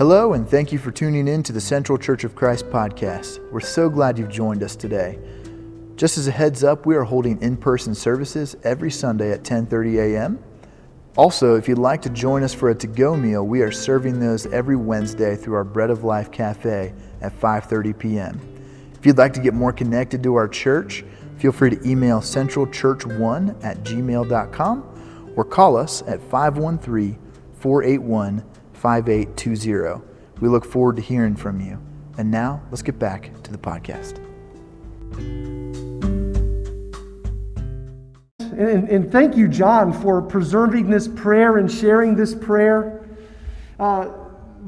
Hello, and thank you for tuning in to the Central Church of Christ podcast. We're so glad you've joined us today. Just as a heads up, we are holding in-person services every Sunday at 10:30 a.m. Also, if you'd like to join us for a to-go meal, we are serving those every Wednesday through our Bread of Life Cafe at 5:30 p.m. If you'd like to get more connected to our church, feel free to email centralchurch1 at gmail.com or call us at 513 481 5820. We look forward to hearing from you. And now, let's get back to the podcast. And, and thank you, John, for preserving this prayer and sharing this prayer. Uh,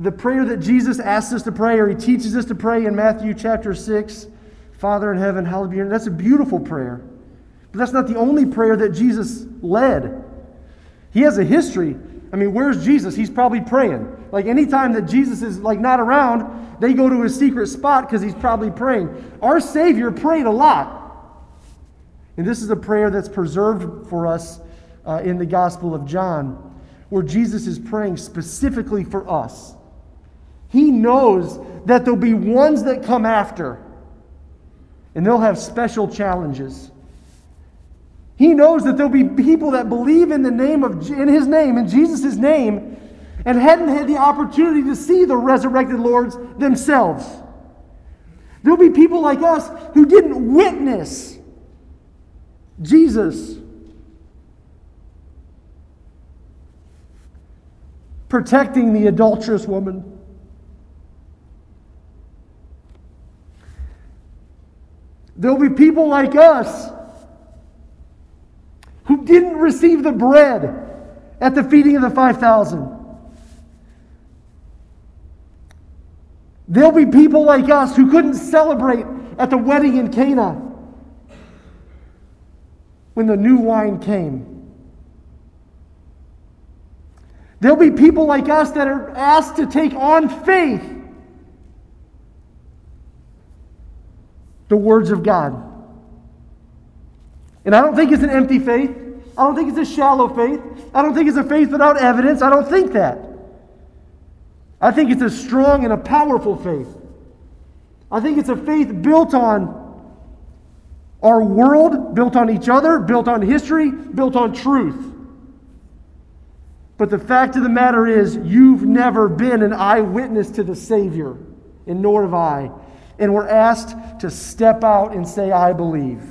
the prayer that Jesus asks us to pray, or he teaches us to pray in Matthew chapter 6 Father in heaven, hallowed be your name. That's a beautiful prayer. But that's not the only prayer that Jesus led. He has a history. I mean, where's Jesus? He's probably praying. Like anytime that Jesus is like not around, they go to his secret spot because he's probably praying. Our Savior prayed a lot. And this is a prayer that's preserved for us uh, in the Gospel of John, where Jesus is praying specifically for us. He knows that there'll be ones that come after, and they'll have special challenges. He knows that there'll be people that believe in the name of in his name, in Jesus' name, and hadn't had the opportunity to see the resurrected Lords themselves. There'll be people like us who didn't witness Jesus protecting the adulterous woman. There'll be people like us didn't receive the bread at the feeding of the 5,000. There'll be people like us who couldn't celebrate at the wedding in Cana when the new wine came. There'll be people like us that are asked to take on faith the words of God. And I don't think it's an empty faith. I don't think it's a shallow faith. I don't think it's a faith without evidence. I don't think that. I think it's a strong and a powerful faith. I think it's a faith built on our world, built on each other, built on history, built on truth. But the fact of the matter is, you've never been an eyewitness to the Savior, and nor have I. And we're asked to step out and say, I believe.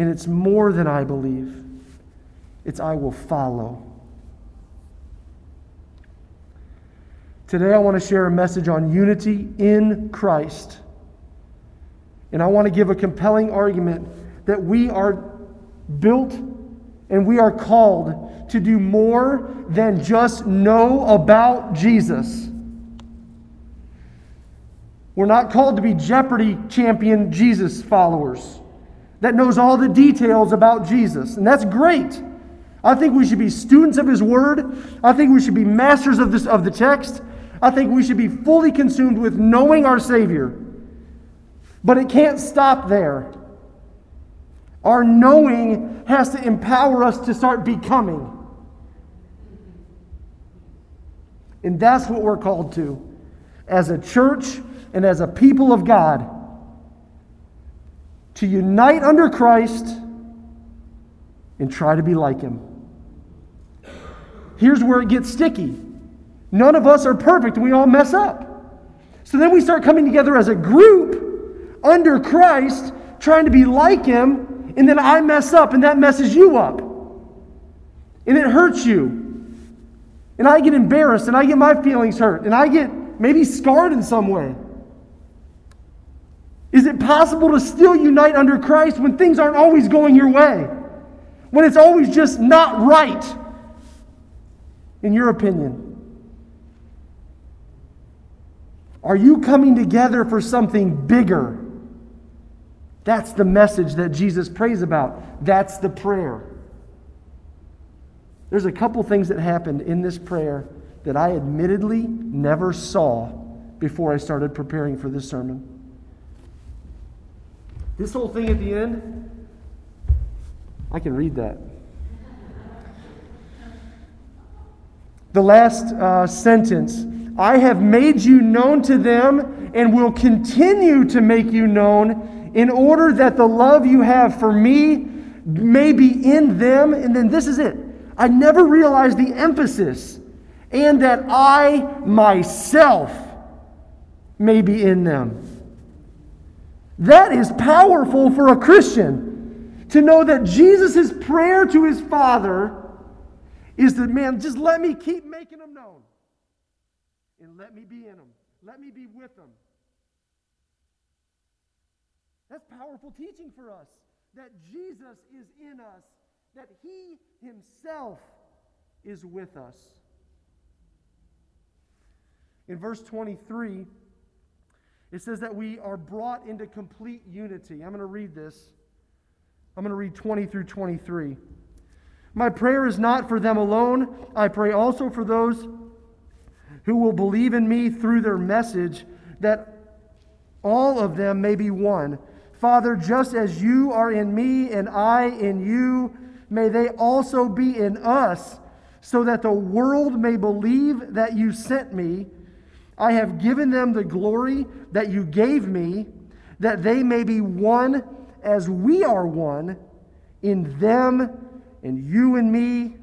And it's more than I believe, it's I will follow. Today, I want to share a message on unity in Christ. And I want to give a compelling argument that we are built and we are called to do more than just know about Jesus. We're not called to be Jeopardy champion Jesus followers that knows all the details about Jesus. And that's great. I think we should be students of his word. I think we should be masters of this of the text. I think we should be fully consumed with knowing our Savior. But it can't stop there. Our knowing has to empower us to start becoming. And that's what we're called to as a church and as a people of God to unite under Christ and try to be like Him. Here's where it gets sticky. None of us are perfect we all mess up. So then we start coming together as a group under Christ, trying to be like Him, and then I mess up and that messes you up. And it hurts you. And I get embarrassed and I get my feelings hurt and I get maybe scarred in some way. Is it possible to still unite under Christ when things aren't always going your way? When it's always just not right, in your opinion? Are you coming together for something bigger? That's the message that Jesus prays about. That's the prayer. There's a couple things that happened in this prayer that I admittedly never saw before I started preparing for this sermon. This whole thing at the end, I can read that. The last uh, sentence I have made you known to them and will continue to make you known in order that the love you have for me may be in them. And then this is it. I never realized the emphasis, and that I myself may be in them. That is powerful for a Christian to know that Jesus' prayer to his Father is that, man, just let me keep making them known. And let me be in them. Let me be with them. That's powerful teaching for us that Jesus is in us, that he himself is with us. In verse 23, it says that we are brought into complete unity. I'm going to read this. I'm going to read 20 through 23. My prayer is not for them alone. I pray also for those who will believe in me through their message, that all of them may be one. Father, just as you are in me and I in you, may they also be in us, so that the world may believe that you sent me. I have given them the glory that you gave me, that they may be one as we are one, in them and you and me,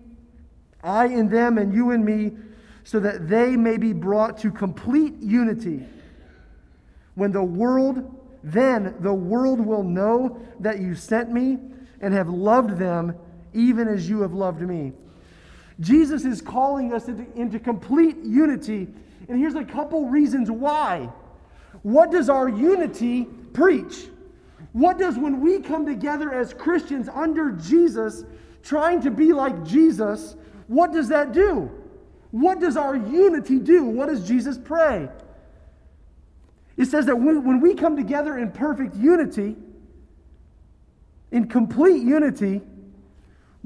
I in them and you and me, so that they may be brought to complete unity. When the world, then the world will know that you sent me and have loved them even as you have loved me. Jesus is calling us into, into complete unity and here's a couple reasons why. What does our unity preach? What does, when we come together as Christians under Jesus, trying to be like Jesus, what does that do? What does our unity do? What does Jesus pray? It says that when we come together in perfect unity, in complete unity,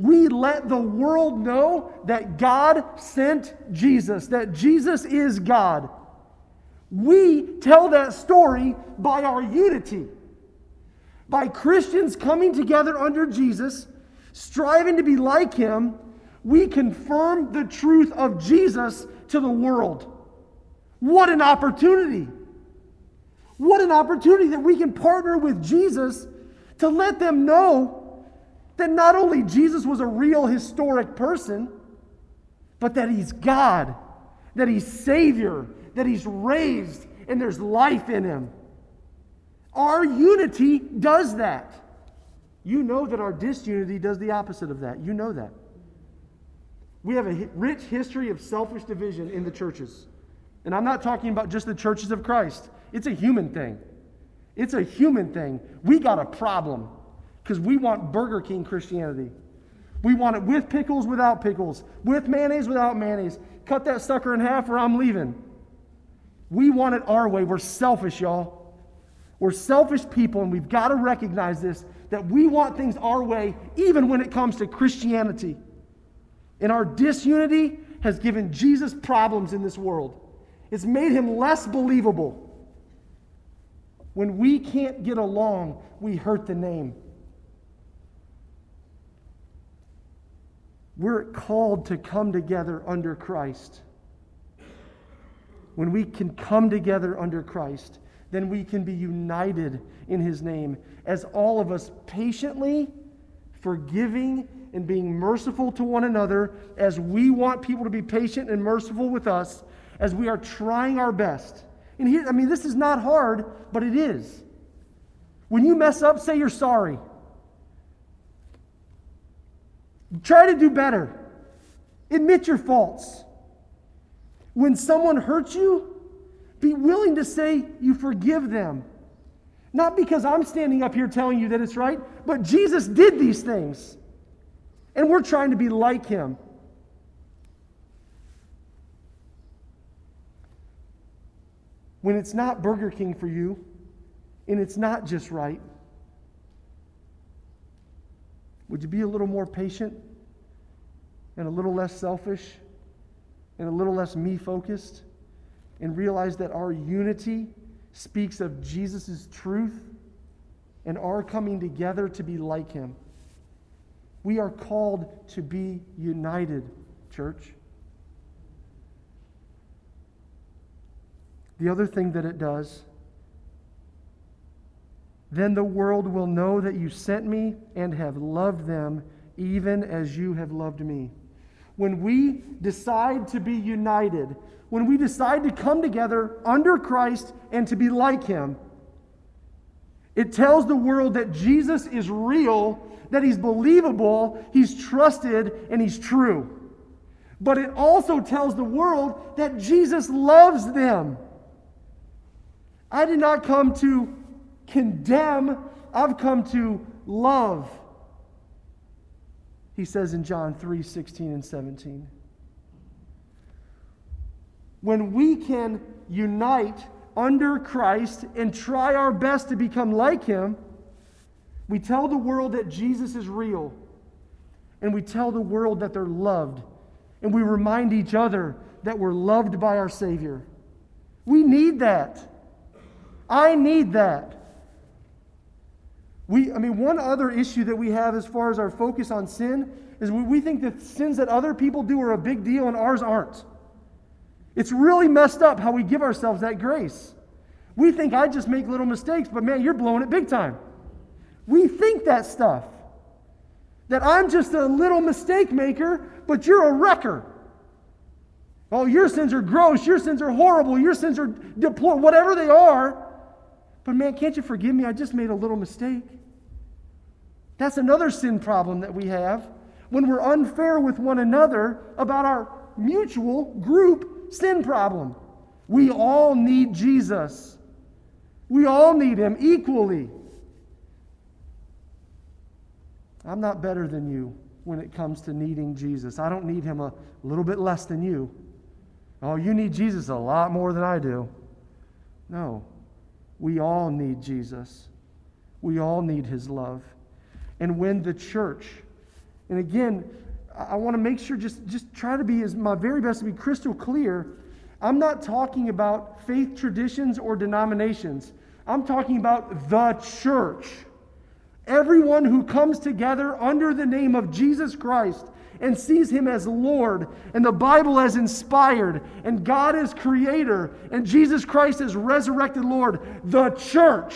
we let the world know that God sent Jesus, that Jesus is God. We tell that story by our unity, by Christians coming together under Jesus, striving to be like Him. We confirm the truth of Jesus to the world. What an opportunity! What an opportunity that we can partner with Jesus to let them know that not only Jesus was a real historic person, but that he's God, that he's Savior, that he's raised, and there's life in him. Our unity does that. You know that our disunity does the opposite of that. You know that. We have a rich history of selfish division in the churches. And I'm not talking about just the churches of Christ, it's a human thing. It's a human thing. We got a problem because we want Burger King Christianity. We want it with pickles, without pickles, with mayonnaise, without mayonnaise. Cut that sucker in half or I'm leaving. We want it our way. We're selfish, y'all. We're selfish people, and we've got to recognize this that we want things our way, even when it comes to Christianity. And our disunity has given Jesus problems in this world, it's made him less believable. When we can't get along, we hurt the name. We're called to come together under Christ. When we can come together under Christ, then we can be united in His name as all of us patiently forgiving and being merciful to one another as we want people to be patient and merciful with us as we are trying our best. And here, I mean, this is not hard, but it is. When you mess up, say you're sorry. Try to do better. Admit your faults. When someone hurts you, be willing to say you forgive them. Not because I'm standing up here telling you that it's right, but Jesus did these things. And we're trying to be like him. When it's not Burger King for you, and it's not just right, would you be a little more patient and a little less selfish and a little less me focused and realize that our unity speaks of Jesus' truth and our coming together to be like him? We are called to be united, church. The other thing that it does then the world will know that you sent me and have loved them even as you have loved me. When we decide to be united, when we decide to come together under Christ and to be like him, it tells the world that Jesus is real, that he's believable, he's trusted, and he's true. But it also tells the world that Jesus loves them. I did not come to condemn, I've come to love. He says in John 3 16 and 17. When we can unite under Christ and try our best to become like Him, we tell the world that Jesus is real. And we tell the world that they're loved. And we remind each other that we're loved by our Savior. We need that. I need that. We, I mean, one other issue that we have as far as our focus on sin is we, think that sins that other people do are a big deal and ours aren't. It's really messed up how we give ourselves that grace. We think I just make little mistakes, but man, you're blowing it big time. We think that stuff. That I'm just a little mistake maker, but you're a wrecker. Oh, your sins are gross, your sins are horrible, your sins are deplorable, whatever they are. But man, can't you forgive me? I just made a little mistake. That's another sin problem that we have when we're unfair with one another about our mutual group sin problem. We all need Jesus. We all need him equally. I'm not better than you when it comes to needing Jesus. I don't need him a little bit less than you. Oh, you need Jesus a lot more than I do. No. We all need Jesus. We all need his love. And when the church, and again, I want to make sure just, just try to be as my very best to be crystal clear. I'm not talking about faith traditions or denominations. I'm talking about the church. Everyone who comes together under the name of Jesus Christ and sees him as Lord, and the Bible as inspired, and God as creator, and Jesus Christ as resurrected Lord, the church.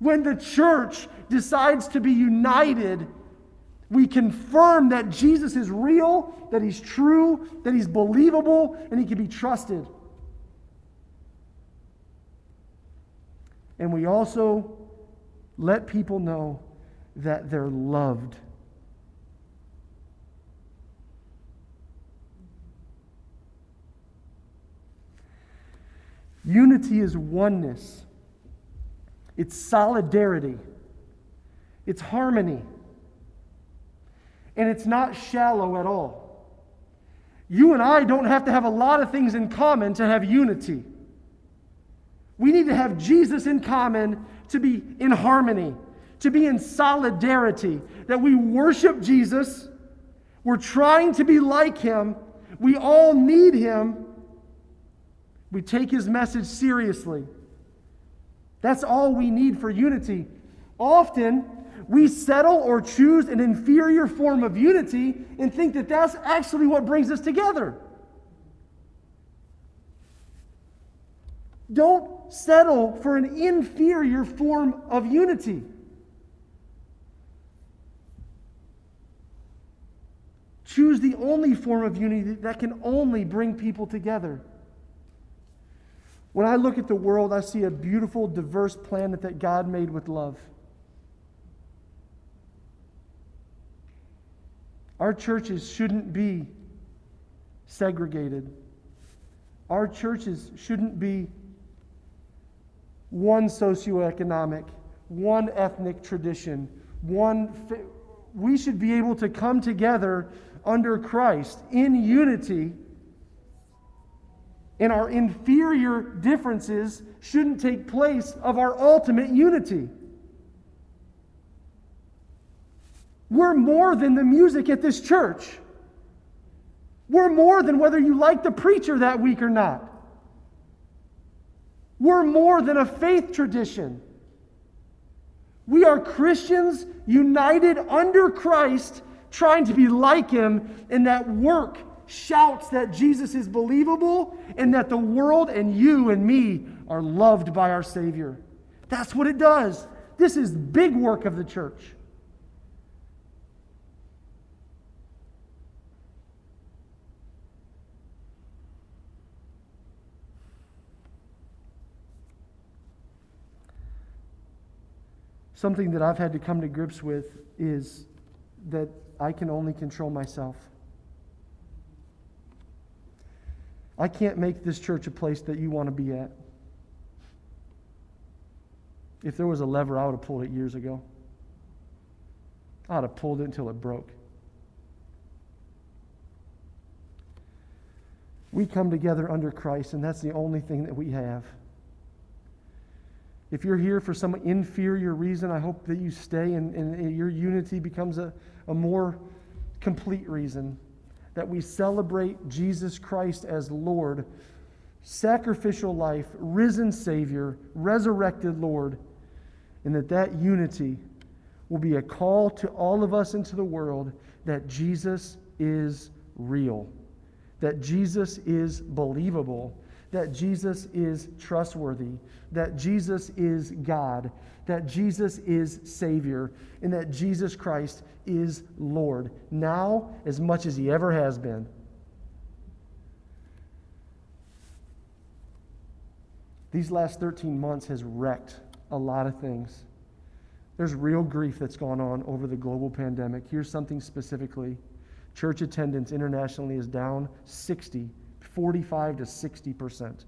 When the church decides to be united, we confirm that Jesus is real, that he's true, that he's believable, and he can be trusted. And we also let people know that they're loved. Unity is oneness, it's solidarity, it's harmony, and it's not shallow at all. You and I don't have to have a lot of things in common to have unity. We need to have Jesus in common to be in harmony, to be in solidarity, that we worship Jesus, we're trying to be like him, we all need him, we take his message seriously. That's all we need for unity. Often, we settle or choose an inferior form of unity and think that that's actually what brings us together. Don't settle for an inferior form of unity. Choose the only form of unity that can only bring people together. When I look at the world, I see a beautiful, diverse planet that God made with love. Our churches shouldn't be segregated. Our churches shouldn't be one socioeconomic, one ethnic tradition, one. we should be able to come together under Christ in unity and our inferior differences shouldn't take place of our ultimate unity. We're more than the music at this church. We're more than whether you like the preacher that week or not. We're more than a faith tradition. We are Christians united under Christ, trying to be like Him, in that work shouts that Jesus is believable and that the world and you and me are loved by our Savior. That's what it does. This is big work of the church. Something that I've had to come to grips with is that I can only control myself. I can't make this church a place that you want to be at. If there was a lever, I would have pulled it years ago. I would have pulled it until it broke. We come together under Christ, and that's the only thing that we have. If you're here for some inferior reason, I hope that you stay and, and your unity becomes a, a more complete reason. That we celebrate Jesus Christ as Lord, sacrificial life, risen Savior, resurrected Lord, and that that unity will be a call to all of us into the world that Jesus is real, that Jesus is believable, that Jesus is trustworthy, that Jesus is God, that Jesus is Savior, and that Jesus Christ is Lord, now as much as He ever has been. These last 13 months has wrecked a lot of things. There's real grief that's gone on over the global pandemic. Here's something specifically church attendance internationally is down 60 45 to 60 percent.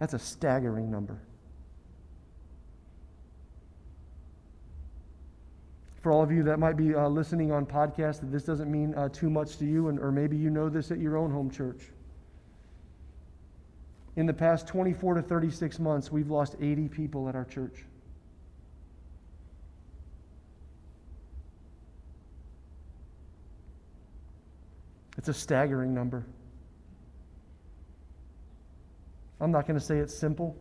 That's a staggering number. For all of you that might be uh, listening on podcast, that this doesn't mean uh, too much to you, and, or maybe you know this at your own home church. In the past 24 to 36 months, we've lost 80 people at our church. It's a staggering number. I'm not going to say it's simple.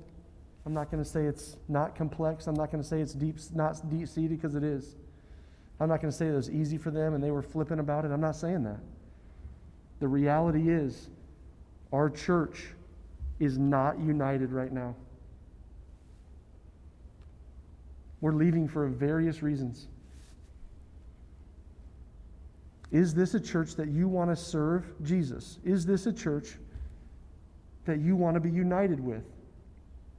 I'm not going to say it's not complex. I'm not going to say it's deep, not deep seated because it is. I'm not going to say it was easy for them and they were flippant about it. I'm not saying that. The reality is, our church is not united right now. We're leaving for various reasons. Is this a church that you want to serve Jesus? Is this a church that you want to be united with?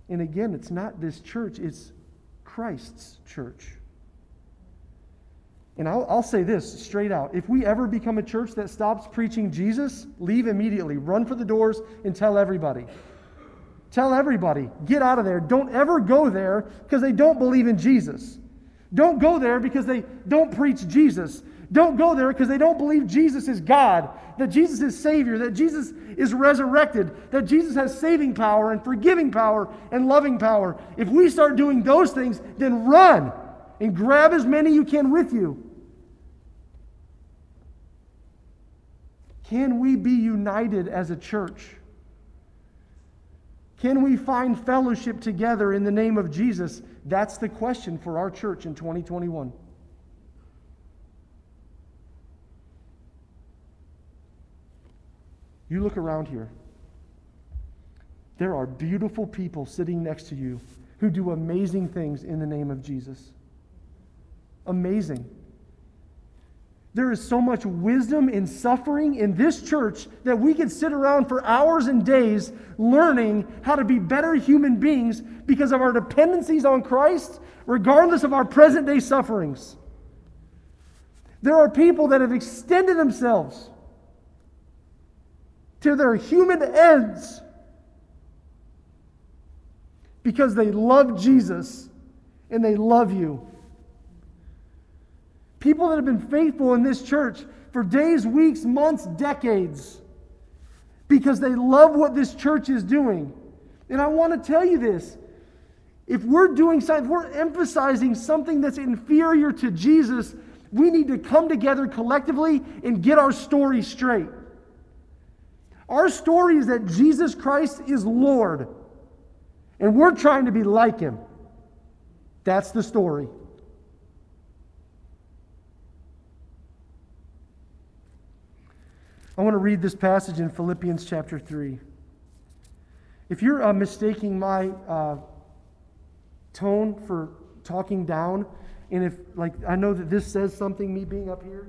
And again, it's not this church, it's Christ's church. And I'll, I'll, say this straight out. If we ever become a church that stops preaching Jesus, leave immediately. Run for the doors and tell everybody. Tell everybody. Get out of there. Don't ever go there because they don't believe in Jesus. Don't go there because they don't preach Jesus. Don't go there because they don't believe Jesus is God, that Jesus is Savior, that Jesus is resurrected, that Jesus has saving power and forgiving power and loving power. If we start doing those things, then run and grab as many you can with you. Can we be united as a church? Can we find fellowship together in the name of Jesus? That's the question for our church in 2021. You look around here. There are beautiful people sitting next to you who do amazing things in the name of Jesus. Amazing. There is so much wisdom in suffering in this church that we could sit around for hours and days learning how to be better human beings because of our dependencies on Christ, regardless of our present day sufferings. There are people that have extended themselves to their human ends because they love Jesus and they love you. People that have been faithful in this church for days, weeks, months, decades because they love what this church is doing. And I want to tell you this. If we're doing something, if we're emphasizing something that's inferior to Jesus, we need to come together collectively and get our story straight. Our story is that Jesus Christ is Lord, and we're trying to be like him. That's the story. I want to read this passage in Philippians chapter 3. If you're uh, mistaking my uh, tone for talking down, and if, like, I know that this says something, me being up here,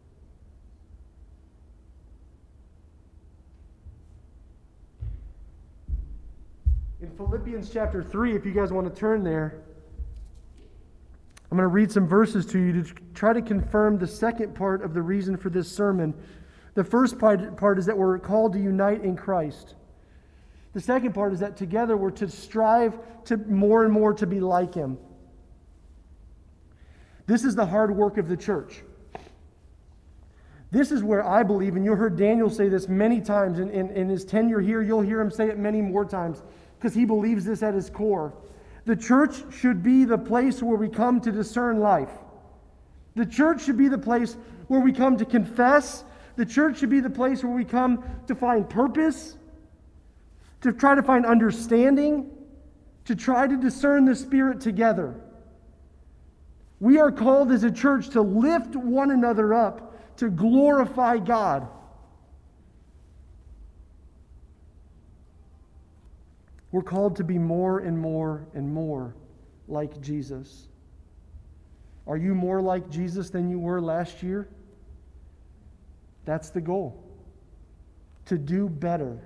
In Philippians chapter 3, if you guys want to turn there, I'm going to read some verses to you to try to confirm the second part of the reason for this sermon. The first part, is that we're called to unite in Christ. The second part is that together we're to strive to more and more to be like him. This is the hard work of the church. This is where I believe, and you heard Daniel say this many times in, in, in his tenure here, you'll hear him say it many more times because he believes this at his core. The church should be the place where we come to discern life. The church should be the place where we come to confess. The church should be the place where we come to find purpose, to try to find understanding, to try to discern the Spirit together. We are called as a church to lift one another up to glorify God. We're called to be more and more and more like Jesus. Are you more like Jesus than you were last year? That's the goal. To do better.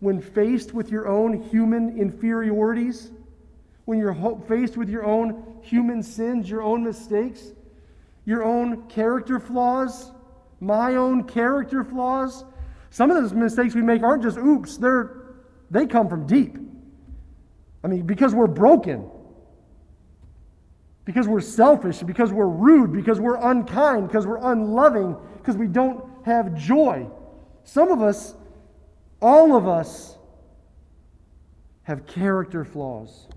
When faced with your own human inferiorities, when you're faced with your own human sins, your own mistakes, your own character flaws, my own character flaws. Some of those mistakes we make aren't just oops, they're, they come from deep. I mean, because we're broken, because we're selfish, because we're rude, because we're unkind, because we're unloving, because we don't have joy. Some of us, all of us, have character flaws.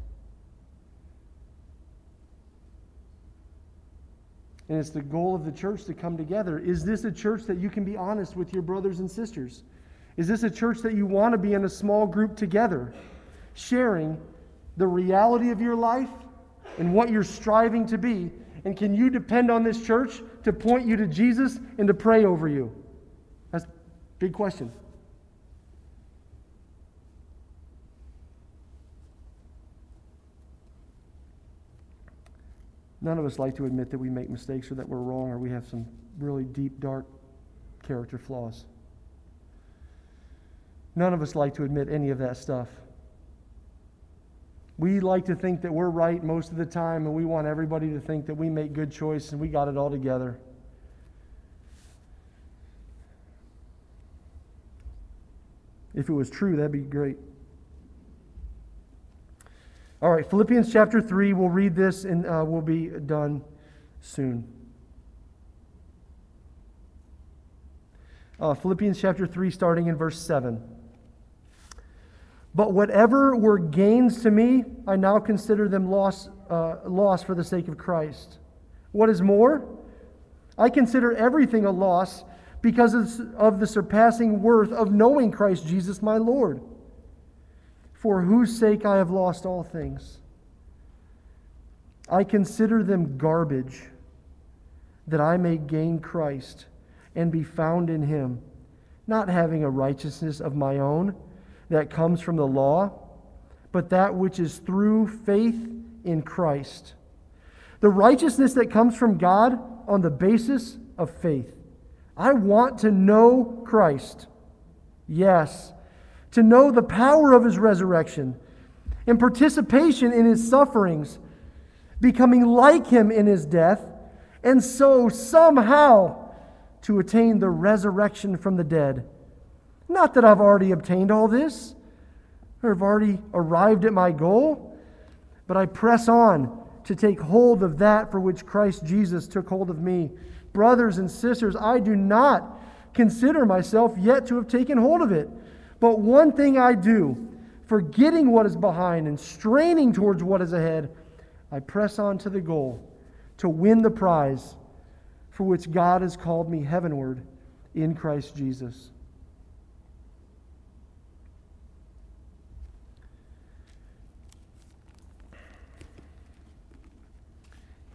And it's the goal of the church to come together. Is this a church that you can be honest with your brothers and sisters? Is this a church that you want to be in a small group together, sharing the reality of your life and what you're striving to be? And can you depend on this church to point you to Jesus and to pray over you? That's a big question. None of us like to admit that we make mistakes or that we're wrong or we have some really deep, dark character flaws. None of us like to admit any of that stuff. We like to think that we're right most of the time, and we want everybody to think that we make good choices and we got it all together. If it was true, that'd be great. All right, Philippians chapter 3. We'll read this and uh, we'll be done soon. Uh, Philippians chapter 3, starting in verse 7. But whatever were gains to me, I now consider them loss, uh, loss for the sake of Christ. What is more? I consider everything a loss because of the surpassing worth of knowing Christ Jesus my Lord for whose sake I have lost all things. I consider them garbage, that I may gain Christ and be found in him, not having a righteousness of my own that comes from the law, but that which is through faith in Christ. The righteousness that comes from God on the basis of faith. I want to know Christ. Yes to know the power of his resurrection and participation in his sufferings, becoming like him in his death, and so somehow to attain the resurrection from the dead. Not that I've already obtained all this or have already arrived at my goal, but I press on to take hold of that for which Christ Jesus took hold of me. Brothers and sisters, I do not consider myself yet to have taken hold of it. But one thing I do, forgetting what is behind and straining towards what is ahead, I press on to the goal to win the prize for which God has called me heavenward in Christ Jesus.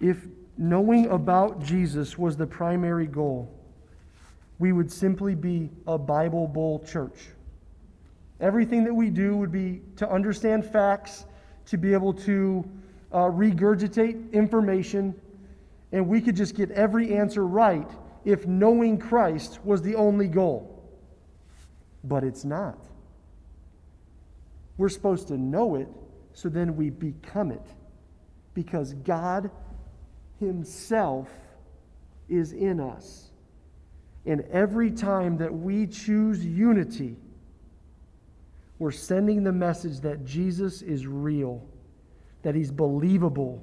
If knowing about Jesus was the primary goal, we would simply be a Bible Bowl church. Everything that we do would be to understand facts, to be able to uh, regurgitate information, and we could just get every answer right if knowing Christ was the only goal. But it's not. We're supposed to know it so then we become it because God Himself is in us. And every time that we choose unity, we're sending the message that Jesus is real, that He's believable,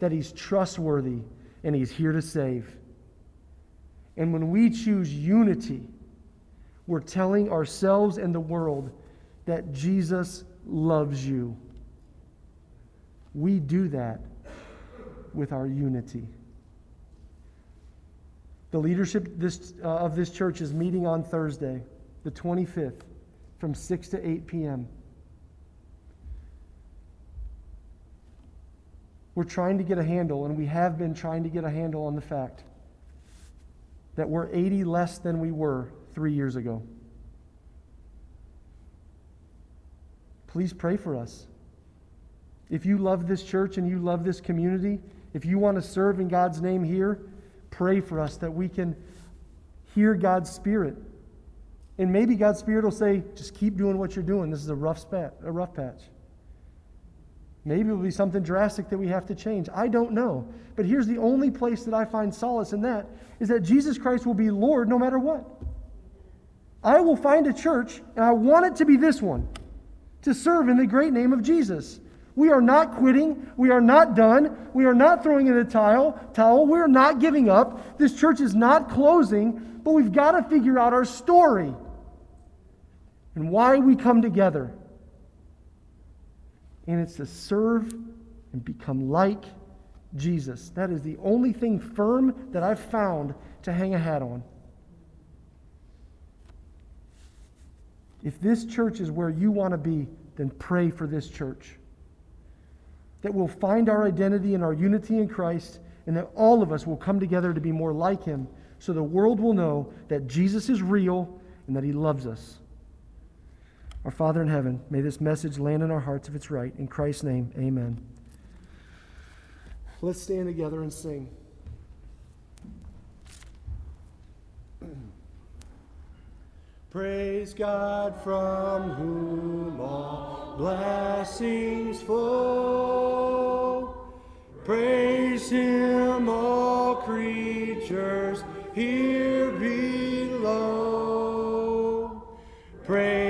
that He's trustworthy, and He's here to save. And when we choose unity, we're telling ourselves and the world that Jesus loves you. We do that with our unity. The leadership this, uh, of this church is meeting on Thursday, the 25th, from 6 to 8 p.m. We're trying to get a handle, and we have been trying to get a handle on the fact that we're 80 less than we were three years ago. Please pray for us. If you love this church and you love this community, if you want to serve in God's name here, pray for us that we can hear God's Spirit. And maybe God's Spirit will say, just keep doing what you're doing. This is a rough, spat, a rough patch. Maybe it will be something drastic that we have to change. I don't know. But here's the only place that I find solace in that is that Jesus Christ will be Lord no matter what. I will find a church, and I want it to be this one, to serve in the great name of Jesus. We are not quitting. We are not done. We are not throwing in the towel. Towel. We are not giving up. This church is not closing, but we've got to figure out our story and why we come together. And it's to serve and become like Jesus. That is the only thing firm that I've found to hang a hat on. If this church is where you want to be, then pray for this church that we'll find our identity and our unity in Christ, and that all of us will come together to be more like Him so the world will know that Jesus is real and that He loves us. Our Father in heaven, may this message land in our hearts if it's right. In Christ's name, amen. Let's stand together and sing. Praise God from whom all blessings flow. Praise Him, all creatures here below. Praise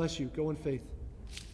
bless you. Go in faith.